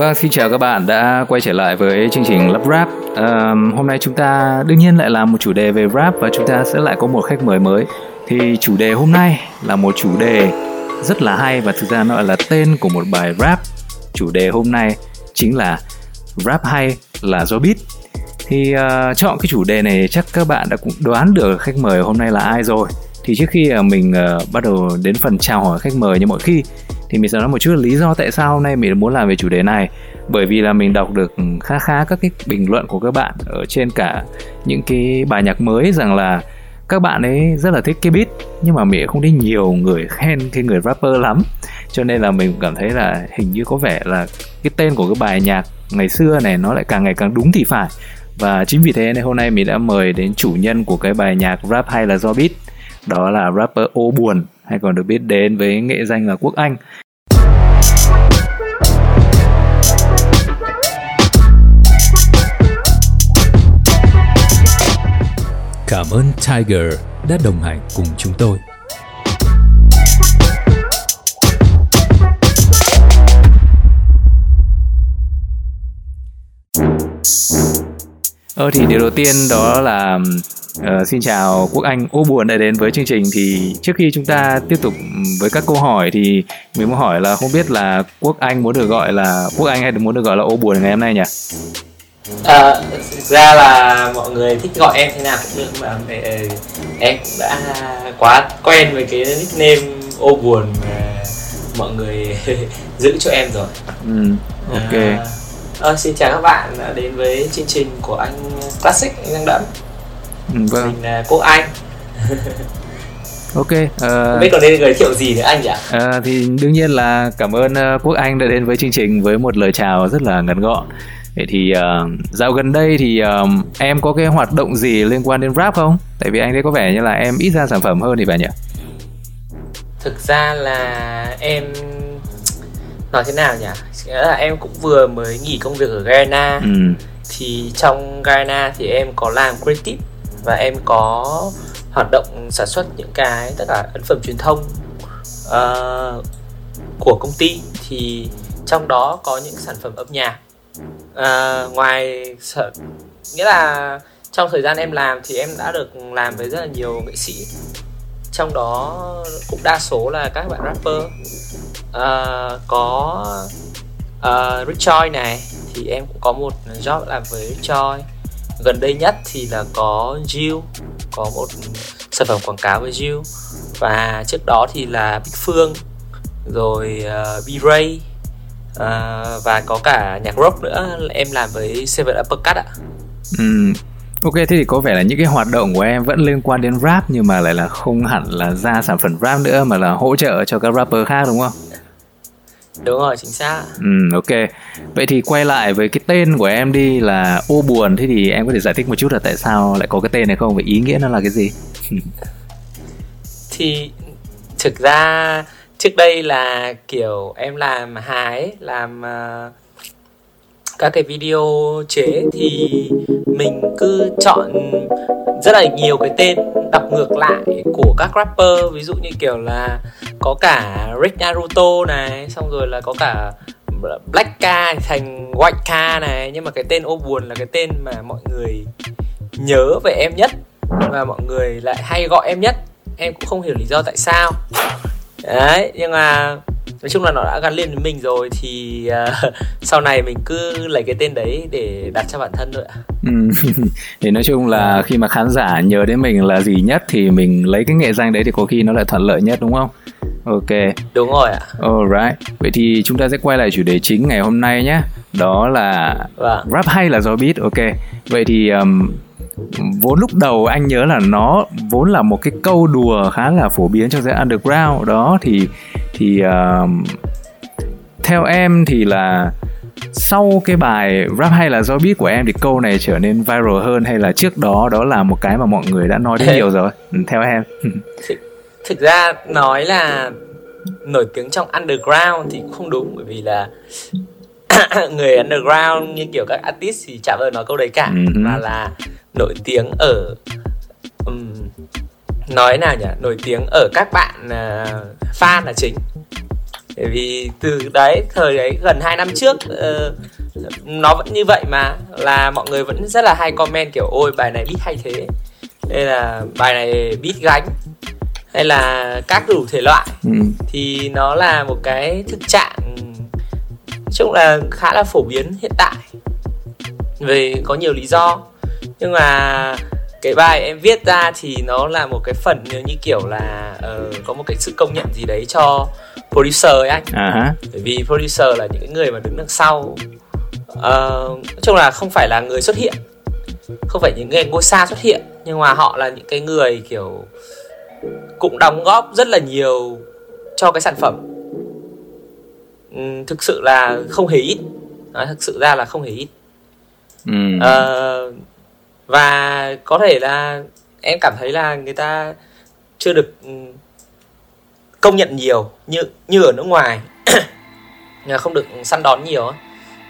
Vâng, xin chào các bạn đã quay trở lại với chương trình Lắp Rap. À, hôm nay chúng ta đương nhiên lại làm một chủ đề về rap và chúng ta sẽ lại có một khách mời mới. Thì chủ đề hôm nay là một chủ đề rất là hay và thực ra nó là tên của một bài rap. Chủ đề hôm nay chính là rap hay là do beat. Thì uh, chọn cái chủ đề này chắc các bạn đã cũng đoán được khách mời hôm nay là ai rồi. Thì trước khi ờ, mình uh, bắt đầu đến phần chào hỏi khách mời như mọi khi thì mình sẽ nói một chút lý do tại sao hôm nay mình muốn làm về chủ đề này. Bởi vì là mình đọc được khá khá các cái bình luận của các bạn ở trên cả những cái bài nhạc mới rằng là các bạn ấy rất là thích cái beat, nhưng mà mình không thấy nhiều người khen cái người rapper lắm. Cho nên là mình cảm thấy là hình như có vẻ là cái tên của cái bài nhạc ngày xưa này nó lại càng ngày càng đúng thì phải. Và chính vì thế nên hôm nay mình đã mời đến chủ nhân của cái bài nhạc rap hay là do beat, đó là rapper ô buồn, hay còn được biết đến với nghệ danh là Quốc Anh. Cảm ơn Tiger đã đồng hành cùng chúng tôi. Ờ thì điều đầu tiên đó là Uh, xin chào Quốc Anh, ô buồn đã đến với chương trình thì trước khi chúng ta tiếp tục với các câu hỏi thì mình muốn hỏi là không biết là Quốc Anh muốn được gọi là Quốc Anh hay muốn được gọi là ô buồn ngày hôm nay nhỉ? À, thực ra là mọi người thích gọi em thế nào cũng được mà em cũng đã quá quen với cái nickname ô buồn mà mọi người giữ cho em rồi. Ừ, ok. À, à, xin chào các bạn đã đến với chương trình của anh Classic anh Năng Đẫm Ừ, vâng. mình là cô anh ok uh, biết còn nên giới thiệu gì nữa anh nhỉ uh, thì đương nhiên là cảm ơn uh, quốc anh đã đến với chương trình với một lời chào rất là ngắn gọn Vậy thì uh, dạo gần đây thì uh, em có cái hoạt động gì liên quan đến rap không? Tại vì anh thấy có vẻ như là em ít ra sản phẩm hơn thì phải nhỉ? Thực ra là em nói thế nào nhỉ? Nghĩa là em cũng vừa mới nghỉ công việc ở Ghana. Ừ. Thì trong Ghana thì em có làm creative và em có hoạt động sản xuất những cái tất cả ấn phẩm truyền thông uh, của công ty thì trong đó có những sản phẩm âm nhạc à, ngoài sợ nghĩa là trong thời gian em làm thì em đã được làm với rất là nhiều nghệ sĩ. Trong đó cũng đa số là các bạn rapper. Uh, có uh, Rich Choi này thì em cũng có một job làm với Rich Choi. Gần đây nhất thì là có Jill có một sản phẩm quảng cáo với Jill. Và trước đó thì là Bích Phương rồi à, uh, B-Ray uh, và có cả nhạc rock nữa em làm với Seven Uppercut ạ. Ừ. Ok, thế thì có vẻ là những cái hoạt động của em vẫn liên quan đến rap nhưng mà lại là không hẳn là ra sản phẩm rap nữa mà là hỗ trợ cho các rapper khác đúng không? đúng rồi chính xác ừ ok vậy thì quay lại với cái tên của em đi là ô buồn thế thì em có thể giải thích một chút là tại sao lại có cái tên này không và ý nghĩa nó là cái gì thì thực ra trước đây là kiểu em làm hái làm uh, các cái video chế thì mình cứ chọn rất là nhiều cái tên đọc ngược lại của các rapper. Ví dụ như kiểu là có cả Rick Naruto này xong rồi là có cả Black K thành White K này. Nhưng mà cái tên ô buồn là cái tên mà mọi người nhớ về em nhất và mọi người lại hay gọi em nhất. Em cũng không hiểu lý do tại sao đấy nhưng mà nói chung là nó đã gắn liền với mình rồi thì uh, sau này mình cứ lấy cái tên đấy để đặt cho bản thân thôi ạ. Ừ. thì nói chung là khi mà khán giả nhớ đến mình là gì nhất thì mình lấy cái nghệ danh đấy thì có khi nó lại thuận lợi nhất đúng không? Ok. Đúng rồi ạ. Alright. Vậy thì chúng ta sẽ quay lại chủ đề chính ngày hôm nay nhé. Đó là vâng. rap hay là do beat? Ok. Vậy thì um, vốn lúc đầu anh nhớ là nó vốn là một cái câu đùa khá là phổ biến trong giới underground. Đó thì thì uh, theo em thì là sau cái bài rap hay là do beat của em thì câu này trở nên viral hơn hay là trước đó đó là một cái mà mọi người đã nói đến nhiều rồi? Ừ, theo em. Thực, thực ra nói là nổi tiếng trong underground thì cũng không đúng bởi vì là người underground như kiểu các artist thì chả bao giờ nói câu đấy cả. Uh-huh. mà là nổi tiếng ở um, nói nào nhỉ? Nổi tiếng ở các bạn uh, fan là chính. Bởi vì từ đấy thời đấy gần 2 năm trước uh, nó vẫn như vậy mà là mọi người vẫn rất là hay comment kiểu ôi bài này beat hay thế. Hay là bài này beat gánh. Hay là các đủ thể loại. Ừ. thì nó là một cái thực trạng chung là khá là phổ biến hiện tại. Vì có nhiều lý do nhưng mà cái bài em viết ra thì nó là một cái phần như, như kiểu là uh, có một cái sự công nhận gì đấy cho producer ấy anh. Uh-huh. bởi vì producer là những người mà đứng đằng sau. Uh, nói chung là không phải là người xuất hiện. Không phải những người ngôi sao xuất hiện nhưng mà họ là những cái người kiểu cũng đóng góp rất là nhiều cho cái sản phẩm. Um, thực sự là không hề ít. À, thực sự ra là không hề ít. Ừ. uh, và có thể là em cảm thấy là người ta chưa được ừ, công nhận nhiều như như ở nước ngoài. Không được săn đón nhiều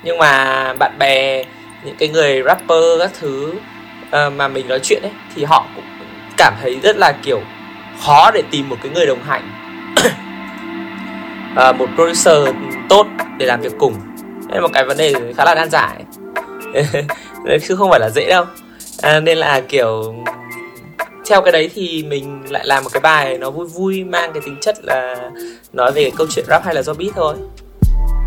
nhưng mà bạn bè những cái người rapper các thứ uh, mà mình nói chuyện ấy thì họ cũng cảm thấy rất là kiểu khó để tìm một cái người đồng hành. Uh, một producer tốt để làm việc cùng. Đây là một cái vấn đề khá là nan giải chứ không phải là dễ đâu à, nên là kiểu theo cái đấy thì mình lại làm một cái bài nó vui vui mang cái tính chất là nói về câu chuyện rap hay là do beat thôi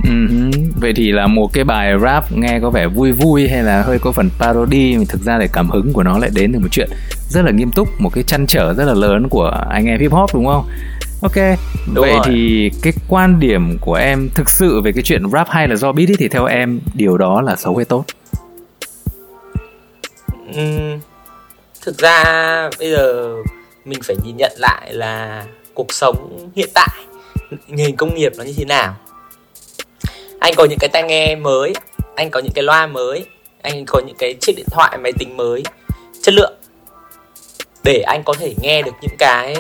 Uh-huh. Vậy thì là một cái bài rap nghe có vẻ vui vui hay là hơi có phần parody mà thực ra để cảm hứng của nó lại đến từ một chuyện rất là nghiêm túc, một cái chăn trở rất là lớn của anh em hip hop đúng không? Ok, đúng vậy rồi. thì cái quan điểm của em thực sự về cái chuyện rap hay là do beat ấy, thì theo em điều đó là xấu hay tốt? Uhm, thực ra bây giờ mình phải nhìn nhận lại là cuộc sống hiện tại nền công nghiệp nó như thế nào. Anh có những cái tai nghe mới anh có những cái loa mới anh có những cái chiếc điện thoại máy tính mới chất lượng để anh có thể nghe được những cái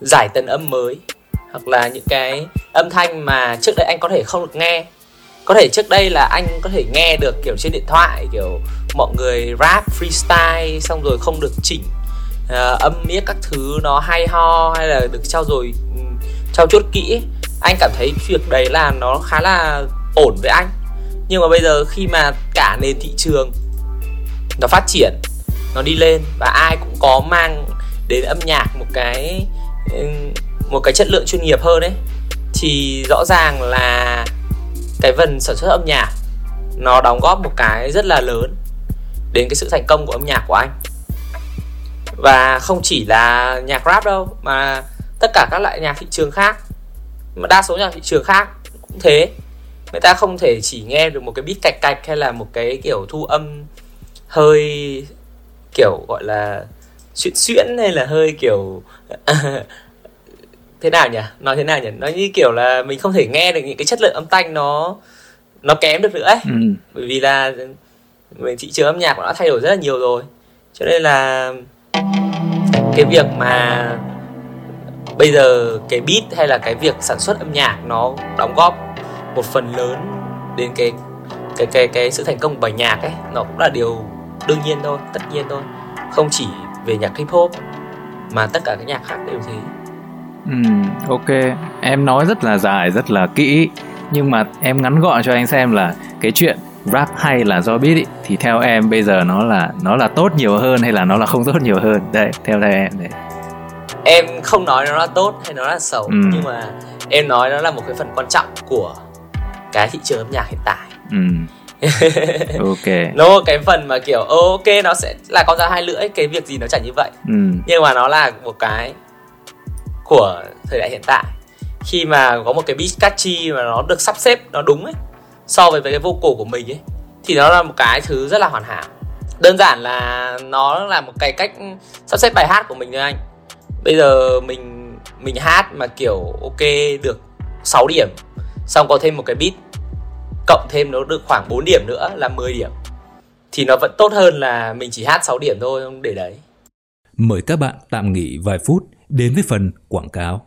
giải tần âm mới hoặc là những cái âm thanh mà trước đây anh có thể không được nghe. Có thể trước đây là anh có thể nghe được kiểu trên điện thoại kiểu mọi người rap freestyle xong rồi không được chỉnh uh, âm miếc các thứ nó hay ho hay là được trao dồi ừ, trao chuốt kỹ anh cảm thấy việc đấy là nó khá là ổn với anh. Nhưng mà bây giờ khi mà cả nền thị trường nó phát triển nó đi lên và ai cũng có mang đến âm nhạc một cái ừ, một cái chất lượng chuyên nghiệp hơn đấy thì rõ ràng là cái phần sản xuất âm nhạc nó đóng góp một cái rất là lớn đến cái sự thành công của âm nhạc của anh. Và không chỉ là nhạc rap đâu mà tất cả các loại nhạc thị trường khác mà đa số nhạc thị trường khác cũng thế. Người ta không thể chỉ nghe được một cái beat cạch cạch hay là một cái kiểu thu âm hơi kiểu gọi là xuyễn xuyễn hay là hơi kiểu thế nào nhỉ? Nói thế nào nhỉ? Nó như kiểu là mình không thể nghe được những cái chất lượng âm thanh nó nó kém được nữa ấy. Ừ. bởi vì là thị trường âm nhạc nó đã thay đổi rất là nhiều rồi. Cho nên là cái việc mà bây giờ cái beat hay là cái việc sản xuất âm nhạc nó đóng góp một phần lớn đến cái cái cái cái sự thành công của bài nhạc ấy nó cũng là điều đương nhiên thôi tất nhiên thôi. Không chỉ về nhạc hip hop mà tất cả các nhạc khác đều thế. Ừ, ok. Em nói rất là dài, rất là kỹ nhưng mà em ngắn gọn cho anh xem là cái chuyện rap hay là do beat ý, thì theo em bây giờ nó là nó là tốt nhiều hơn hay là nó là không tốt nhiều hơn đây theo theo em đấy em không nói nó là tốt hay nó là xấu ừ. nhưng mà em nói nó là một cái phần quan trọng của cái thị trường âm nhạc hiện tại ừ. ok nó cái phần mà kiểu ok nó sẽ là con dao hai lưỡi cái việc gì nó chẳng như vậy ừ. nhưng mà nó là một cái của thời đại hiện tại khi mà có một cái beat catchy mà nó được sắp xếp nó đúng ấy so với cái vocal của mình ấy, thì nó là một cái thứ rất là hoàn hảo. Đơn giản là nó là một cái cách sắp xếp bài hát của mình thôi anh. Bây giờ mình mình hát mà kiểu ok được 6 điểm, xong có thêm một cái beat, cộng thêm nó được khoảng 4 điểm nữa là 10 điểm, thì nó vẫn tốt hơn là mình chỉ hát 6 điểm thôi để đấy. Mời các bạn tạm nghỉ vài phút đến với phần quảng cáo.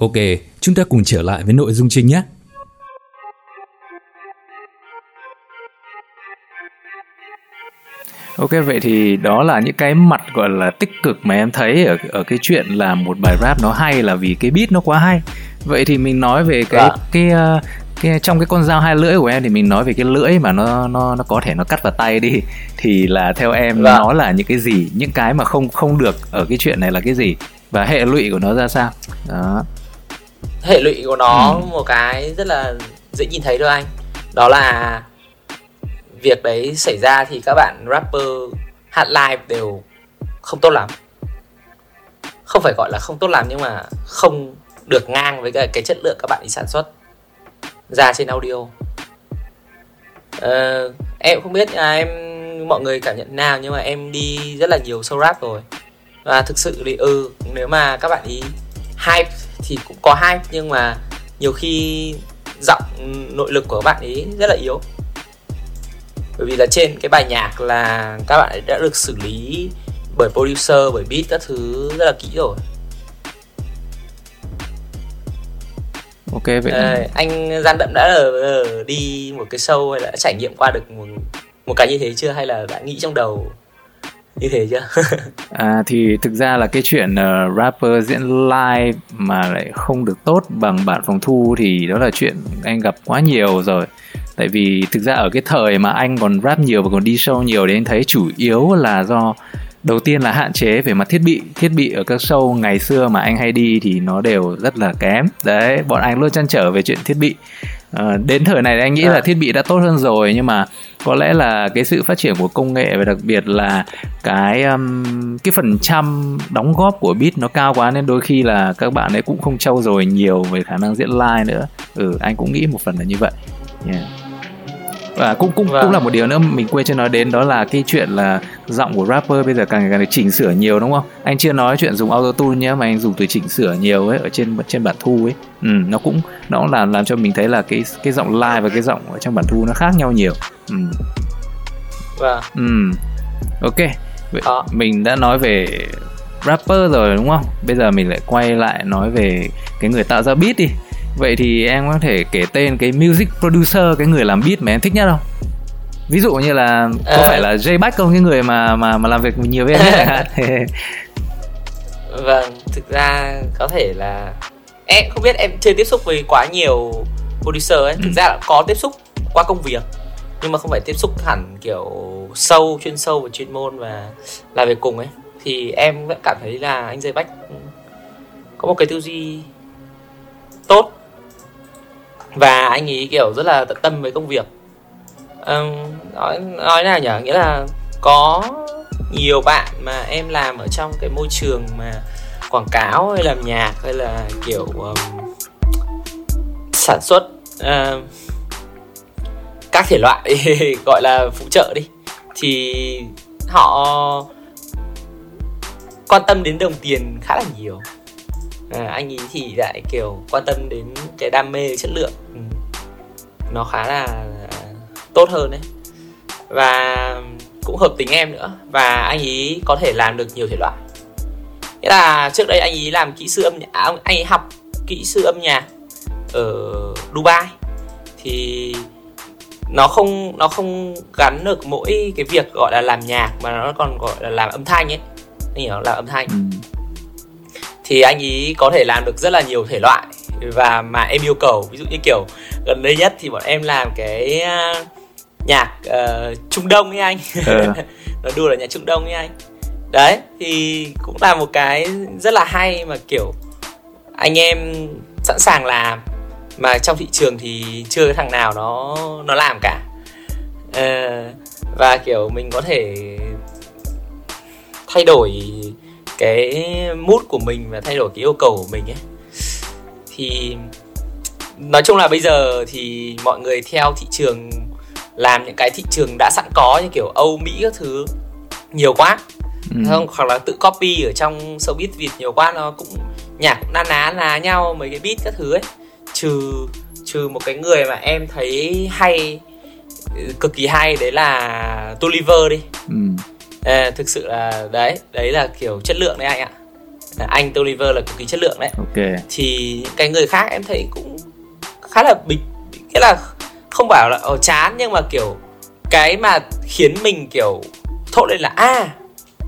Ok, chúng ta cùng trở lại với nội dung chính nhé. Ok vậy thì đó là những cái mặt gọi là tích cực mà em thấy ở ở cái chuyện là một bài rap nó hay là vì cái beat nó quá hay. Vậy thì mình nói về cái à. cái uh, cái trong cái con dao hai lưỡi của em thì mình nói về cái lưỡi mà nó nó nó có thể nó cắt vào tay đi thì là theo em vâng. nó là những cái gì những cái mà không không được ở cái chuyện này là cái gì và hệ lụy của nó ra sao đó hệ lụy của nó ừ. một cái rất là dễ nhìn thấy thôi anh. Đó là việc đấy xảy ra thì các bạn rapper hát live đều không tốt lắm. Không phải gọi là không tốt lắm nhưng mà không được ngang với cái, cái chất lượng các bạn đi sản xuất ra trên audio. Uh, em không biết à, em mọi người cảm nhận nào nhưng mà em đi rất là nhiều show rap rồi. Và thực sự thì ừ nếu mà các bạn ý hype thì cũng có hype nhưng mà nhiều khi giọng nội lực của các bạn ấy rất là yếu. Bởi vì là trên cái bài nhạc là các bạn ấy đã được xử lý bởi producer bởi beat các thứ rất là kỹ rồi. Ok vậy à, anh gian đậm đã ở, ở đi một cái show hay là đã trải nghiệm qua được một một cái như thế chưa? Hay là đã nghĩ trong đầu như thế chứ. À thì thực ra là cái chuyện uh, rapper diễn live mà lại không được tốt bằng bản phòng thu thì đó là chuyện anh gặp quá nhiều rồi. Tại vì thực ra ở cái thời mà anh còn rap nhiều và còn đi show nhiều thì anh thấy chủ yếu là do đầu tiên là hạn chế về mặt thiết bị. Thiết bị ở các show ngày xưa mà anh hay đi thì nó đều rất là kém. Đấy bọn anh luôn chăn trở về chuyện thiết bị à, đến thời này anh nghĩ à. là thiết bị đã tốt hơn rồi nhưng mà có lẽ là cái sự phát triển của công nghệ và đặc biệt là cái um, cái phần trăm đóng góp của beat nó cao quá nên đôi khi là các bạn ấy cũng không trau dồi nhiều về khả năng diễn live nữa. Ừ anh cũng nghĩ một phần là như vậy. Yeah và cũng cũng vâng. cũng là một điều nữa mình quên chưa nói đến đó là cái chuyện là giọng của rapper bây giờ càng càng được chỉnh sửa nhiều đúng không anh chưa nói chuyện dùng auto tune nhé mà anh dùng từ chỉnh sửa nhiều ấy ở trên trên bản thu ấy ừ, nó cũng nó cũng làm làm cho mình thấy là cái cái giọng live và cái giọng ở trong bản thu nó khác nhau nhiều ừ. Vâng. Ừ. Ok. Vậy Đó. mình đã nói về rapper rồi đúng không? Bây giờ mình lại quay lại nói về cái người tạo ra beat đi. Vậy thì em có thể kể tên cái music producer cái người làm beat mà em thích nhất không? Ví dụ như là có à... phải là J Back không? Cái người mà mà mà làm việc nhiều với em nhất Vâng, thực ra có thể là em không biết em chưa tiếp xúc với quá nhiều producer ấy, thực ra là có tiếp xúc qua công việc nhưng mà không phải tiếp xúc hẳn kiểu sâu chuyên sâu và chuyên môn và làm việc cùng ấy. Thì em vẫn cảm thấy là anh Dây Bách có một cái tư duy tốt và anh ấy kiểu rất là tận tâm với công việc. Um, nói nói nào nhở nghĩa là có nhiều bạn mà em làm ở trong cái môi trường mà quảng cáo hay làm nhạc hay là kiểu um, sản xuất uh, các thể loại gọi là phụ trợ đi thì họ quan tâm đến đồng tiền khá là nhiều. À, anh ý thì lại kiểu quan tâm đến cái đam mê chất lượng. Ừ. nó khá là tốt hơn đấy. Và cũng hợp tính em nữa. Và anh ấy có thể làm được nhiều thể loại. Nghĩa là trước đây anh ấy làm kỹ sư âm nhạc à, anh ấy học kỹ sư âm nhạc ở Dubai. Thì nó không nó không gắn được mỗi cái việc gọi là làm nhạc mà nó còn gọi là làm âm thanh ấy. Anh hiểu làm âm thanh. Ừ. thì anh ấy có thể làm được rất là nhiều thể loại và mà em yêu cầu. Ví dụ như kiểu gần đây nhất thì bọn em làm cái uh, nhạc uh, trung đông ấy anh. Ừ. nó đùa là nhạc trung đông ấy anh. Đấy thì cũng là một cái rất là hay mà kiểu anh em sẵn sàng làm. Mà trong thị trường thì chưa cái thằng nào nó nó làm cả. À, và kiểu mình có thể thay đổi cái mood của mình và thay đổi cái yêu cầu của mình ấy thì nói chung là bây giờ thì mọi người theo thị trường làm những cái thị trường đã sẵn có như kiểu Âu Mỹ các thứ nhiều quá. Ừ. không? Hoặc là tự copy ở trong showbiz việt nhiều quá nó cũng nhạc na ná là nhau mấy cái beat các thứ ấy. Trừ trừ một cái người mà em thấy hay cực kỳ hay đấy là Toliver đi. Ừ. à, thực sự là đấy đấy là kiểu chất lượng đấy anh ạ anh Toliver là cực kỳ chất lượng đấy. Ok. Thì cái người khác em thấy cũng khá là bình nghĩa là không bảo là ở chán. Nhưng mà kiểu cái mà khiến mình kiểu thốt lên là a à,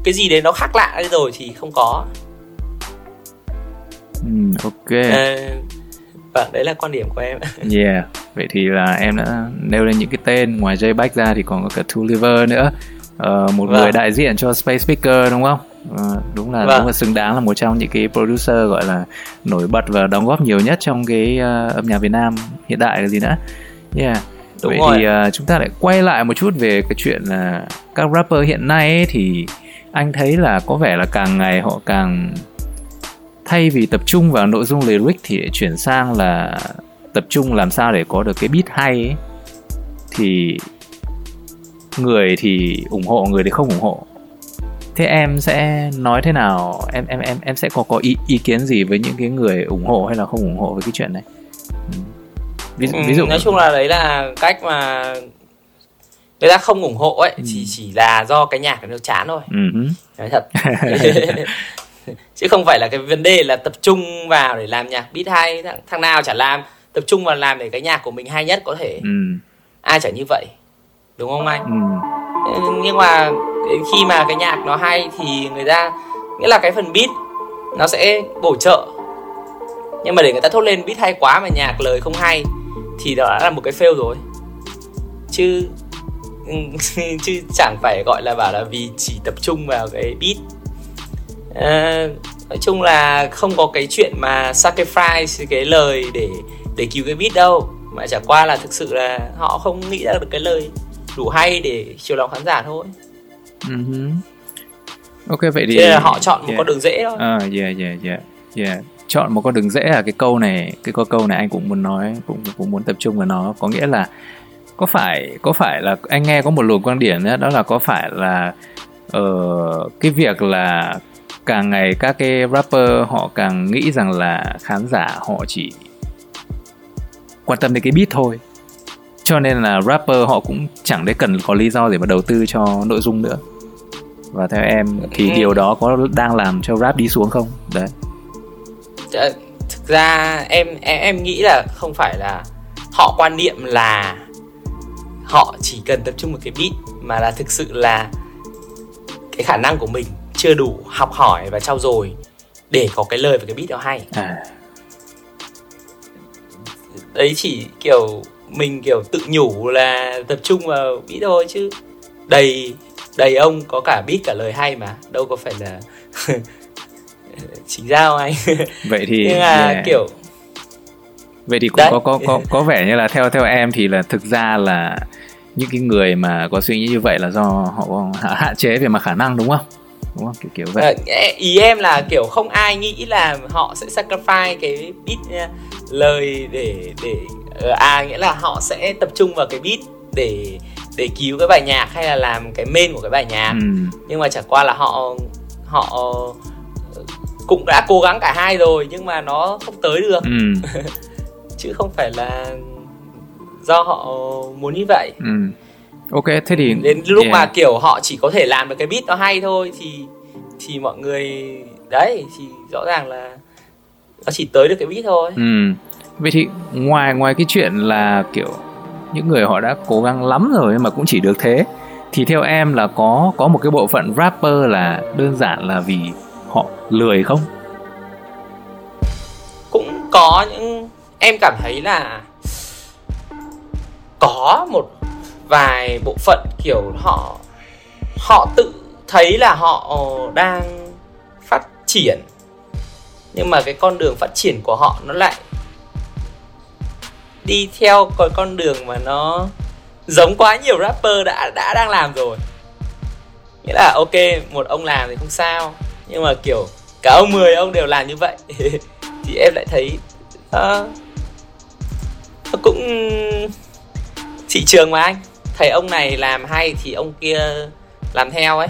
cái gì đấy nó khác lạ rồi thì không có. Ừ, ok. À, vâng đấy là quan điểm của em. Yeah vậy thì là em đã nêu lên những cái tên. Ngoài Jay Beck ra thì còn có cả Tulliver nữa uh, một vâng. người đại diện cho Space Speaker đúng không uh, đúng là vâng. đúng là xứng đáng là một trong những cái producer gọi là nổi bật và đóng góp nhiều nhất trong cái uh, âm nhạc Việt Nam hiện đại là gì nữa yeah Đúng vậy rồi. thì uh, chúng ta lại quay lại một chút về cái chuyện là các rapper hiện nay ấy, thì anh thấy là có vẻ là càng ngày họ càng thay vì tập trung vào nội dung lyric thì chuyển sang là tập trung làm sao để có được cái beat hay ấy. thì người thì ủng hộ người thì không ủng hộ. Thế em sẽ nói thế nào? Em em em em sẽ có có ý ý kiến gì với những cái người ủng hộ hay là không ủng hộ với cái chuyện này? Ừ. ví, ừ, ví dụ. nói chung là đấy là cách mà người ta không ủng hộ ấy ừ. chỉ chỉ là do cái nhạc nó chán thôi. Ừ. nói thật. Chứ không phải là cái vấn đề là tập trung vào để làm nhạc beat hay thằng, thằng nào chả làm. Tập trung vào làm để cái nhạc của mình hay nhất có thể. Ừ. ai chả như vậy đúng không anh? Ừ. nhưng mà khi mà cái nhạc nó hay thì người ta nghĩa là cái phần beat nó sẽ bổ trợ. Nhưng mà để người ta thốt lên beat hay quá mà nhạc lời không hay thì đó đã là một cái fail rồi. Chứ chứ chẳng phải gọi là bảo là vì chỉ tập trung vào cái beat. À, nói chung là không có cái chuyện mà sacrifice cái lời để để cứu cái beat đâu. Mà chả qua là thực sự là họ không nghĩ ra được cái lời đủ hay để chiều lòng khán giả thôi. Uh-huh. ok vậy thì Thế là họ chọn một yeah. con đường dễ thôi. À uh, yeah yeah yeah yeah. Chọn một con đường dễ là cái câu này cái câu câu này anh cũng muốn nói cũng cũng muốn tập trung vào nó. Có nghĩa là có phải có phải là anh nghe có một luồng quan điểm đó, đó là có phải là uh, cái việc là càng ngày các cái rapper họ càng nghĩ rằng là khán giả họ chỉ quan tâm đến cái beat thôi cho nên là rapper họ cũng chẳng đấy cần có lý do để mà đầu tư cho nội dung nữa và theo em thì ừ. điều đó có đang làm cho rap đi xuống không đấy thực ra em em em nghĩ là không phải là họ quan niệm là họ chỉ cần tập trung một cái beat mà là thực sự là cái khả năng của mình chưa đủ học hỏi và trau dồi để có cái lời và cái beat đó hay à. đấy chỉ kiểu mình kiểu tự nhủ là tập trung vào beat thôi chứ. Đầy đầy ông có cả beat cả lời hay mà đâu có phải là chính giao anh. Vậy thì nhưng mà yeah. kiểu vậy thì cũng có có có có vẻ như là theo theo em thì là thực ra là những cái người mà có suy nghĩ như vậy là do họ hạn chế về mặt khả năng đúng không? Đúng không? Kiểu kiểu vậy. À, ý em là kiểu không ai nghĩ là họ sẽ sacrifice cái beat lời để để ờ, à nghĩa là họ sẽ tập trung vào cái beat để để cứu cái bài nhạc hay là làm cái main của cái bài nhạc ừ. nhưng mà chẳng qua là họ họ cũng đã cố gắng cả hai rồi nhưng mà nó không tới được ừ. chứ không phải là do họ muốn như vậy ừ. ok thế thì đến lúc yeah. mà kiểu họ chỉ có thể làm được cái beat nó hay thôi thì thì mọi người đấy thì rõ ràng là nó chỉ tới được cái beat thôi ừ vậy thì ngoài ngoài cái chuyện là, kiểu, những người họ đã cố gắng lắm rồi mà cũng chỉ được thế, thì theo em là có có một cái bộ phận rapper là đơn giản là vì họ lười không? Cũng có những, em cảm thấy là có một vài bộ phận, kiểu, họ họ tự thấy là họ đang phát triển, nhưng mà cái con đường phát triển của họ nó lại đi theo cái con đường mà nó giống quá nhiều rapper đã đã đang làm rồi. Nghĩa là ok một ông làm thì không sao nhưng mà kiểu cả ông 10 ông đều làm như vậy. Thì em lại thấy uh, nó cũng thị trường mà anh. Thầy ông này làm hay thì ông kia làm theo ấy.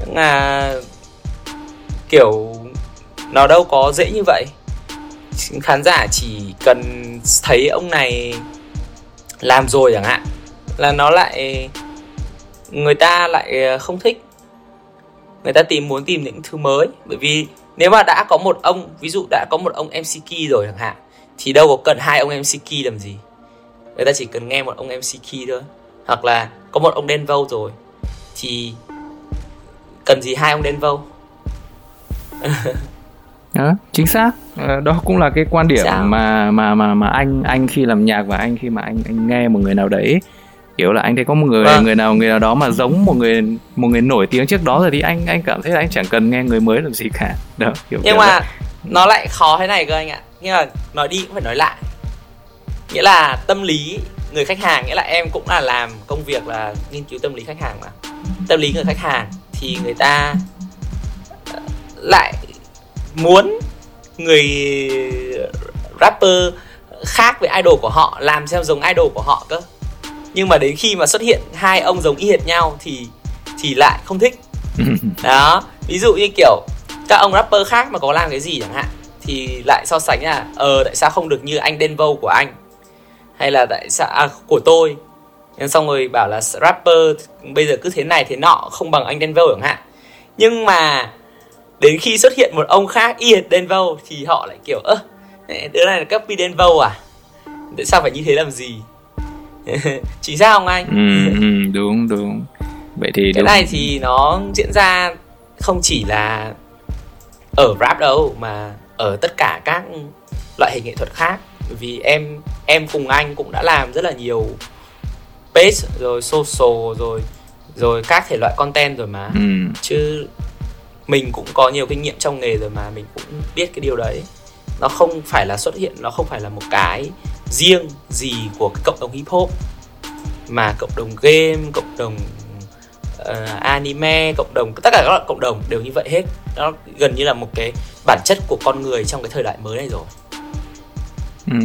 Nhưng mà kiểu nó đâu có dễ như vậy khán giả chỉ cần thấy ông này làm rồi chẳng hạn, là nó lại, người ta lại ờ, không thích. Người ta tìm, muốn tìm những thứ mới. Bởi vì nếu mà đã có một ông, ví dụ đã có một ông MC Key rồi chẳng hạn, thì đâu có cần hai ông MC Key làm gì. Người ta chỉ cần nghe một ông MC Key thôi. Hoặc là có một ông đen vâu rồi, thì cần gì hai ông đen vâu? đó, chính xác ờ, đó cũng là cái quan điểm Sao? mà mà mà mà anh anh khi làm nhạc và anh khi mà anh anh nghe một người nào đấy kiểu là anh thấy có một người vâng. người nào người nào đó mà giống một người một người nổi tiếng trước đó rồi thì anh anh cảm thấy là anh chẳng cần nghe người mới làm gì cả đó kiểu nhưng mà vậy. nó lại khó thế này cơ anh ạ nhưng mà nói đi cũng phải nói lại nghĩa là tâm lý người khách hàng nghĩa là em cũng là làm công việc là nghiên cứu tâm lý khách hàng mà tâm lý người khách hàng thì người ta lại muốn người rapper khác với idol của họ làm theo giống idol của họ cơ. Nhưng mà đến khi mà xuất hiện hai ông giống y hệt nhau thì thì lại không thích. Đó ví dụ như kiểu các ông rapper khác mà có làm cái gì chẳng hạn thì lại so sánh là ờ tại sao không được như anh Denvo của anh? Hay là tại sao à, của tôi? Nhưng xong rồi bảo là rapper bây giờ cứ thế này thế nọ không bằng anh Denvo chẳng hạn. Nhưng mà đến khi xuất hiện một ông khác y hệt Denvo thì họ lại kiểu ơ đứa này là copy Denvo à? Tại sao phải như thế làm gì? Chính xác không anh? Ừ, ừ, đúng đúng. Vậy thì cái đúng. này thì nó diễn ra không chỉ là ở rap đâu mà ở tất cả các loại hình nghệ thuật khác. Bởi vì em em cùng anh cũng đã làm rất là nhiều page rồi social rồi rồi các thể loại content rồi mà. Ừ. chứ mình cũng có nhiều kinh nghiệm trong nghề rồi mà mình cũng biết cái điều đấy. Nó không phải là xuất hiện nó không phải là một cái riêng gì của cái cộng đồng hip hop mà cộng đồng game cộng đồng uh, anime cộng đồng tất cả các loại cộng đồng đều như vậy hết. Nó gần như là một cái bản chất của con người trong cái thời đại mới này rồi. Ừ.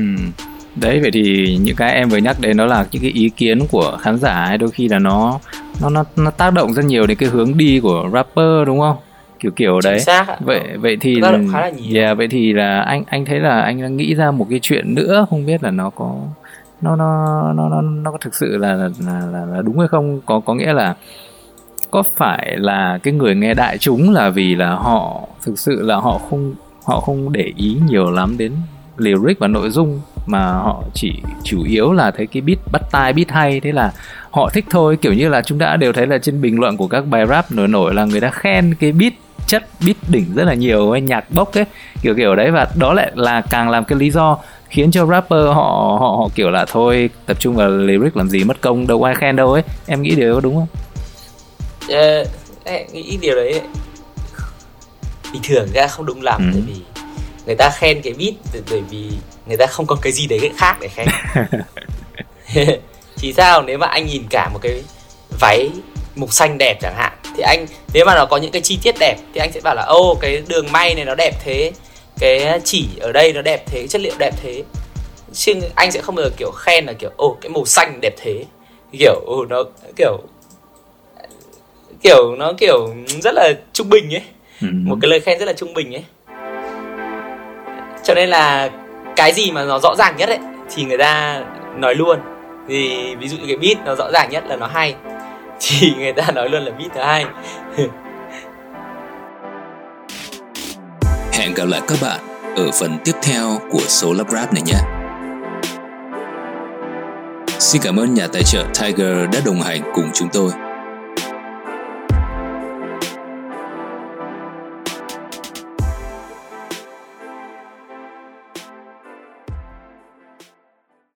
đấy vậy thì những cái em vừa nhắc đến đó là những cái ý kiến của khán giả ấy đôi khi là nó nó nó nó tác động rất nhiều đến cái hướng đi của rapper đúng không? Kiểu kiểu đấy. xác vậy vậy thì tác động khá là nhiều. Yeah, vậy thì là anh anh thấy là anh đang nghĩ ra một cái chuyện nữa không biết là nó có nó nó nó nó nó có thực sự là là, là là đúng hay không? Có có nghĩa là có phải là cái người nghe đại chúng là vì là họ thực sự là họ không họ không để ý nhiều lắm đến lyric và nội dung mà họ chỉ chủ yếu là thấy cái beat bắt tai beat hay. Thế là họ thích thôi. Kiểu như là chúng ta đều thấy là trên bình luận của các bài rap nổi nổi là người ta khen cái beat chất beat đỉnh rất là nhiều ấy, nhạc bốc ấy kiểu kiểu đấy và đó lại là càng làm cái lý do khiến cho rapper họ họ họ kiểu là thôi tập trung vào lyric làm gì mất công đâu ai khen đâu ấy em nghĩ điều đó đúng không? Uh, em nghĩ điều đấy bình thường ra không đúng lắm ừ. tại vì người ta khen cái beat bởi vì người ta không có cái gì đấy khác để khen chỉ sao nếu mà anh nhìn cả một cái váy mục xanh đẹp chẳng hạn thì anh nếu mà nó có những cái chi tiết đẹp thì anh sẽ bảo là ô cái đường may này nó đẹp thế cái chỉ ở đây nó đẹp thế chất liệu đẹp thế. Chứ anh sẽ không bao giờ kiểu khen là kiểu ô cái màu xanh đẹp thế. Kiểu ồ nó kiểu kiểu nó kiểu rất là trung bình ấy. Ừ. một cái lời khen rất là trung bình ấy. Cho nên là cái gì mà nó rõ ràng nhất ấy thì người ta nói luôn. Thì ví dụ cái beat nó rõ ràng nhất là nó hay thì người ta nói luôn là beat thứ hai Hẹn gặp lại các bạn ở phần tiếp theo của số lắp ráp này nhé. Xin cảm ơn nhà tài trợ Tiger đã đồng hành cùng chúng tôi.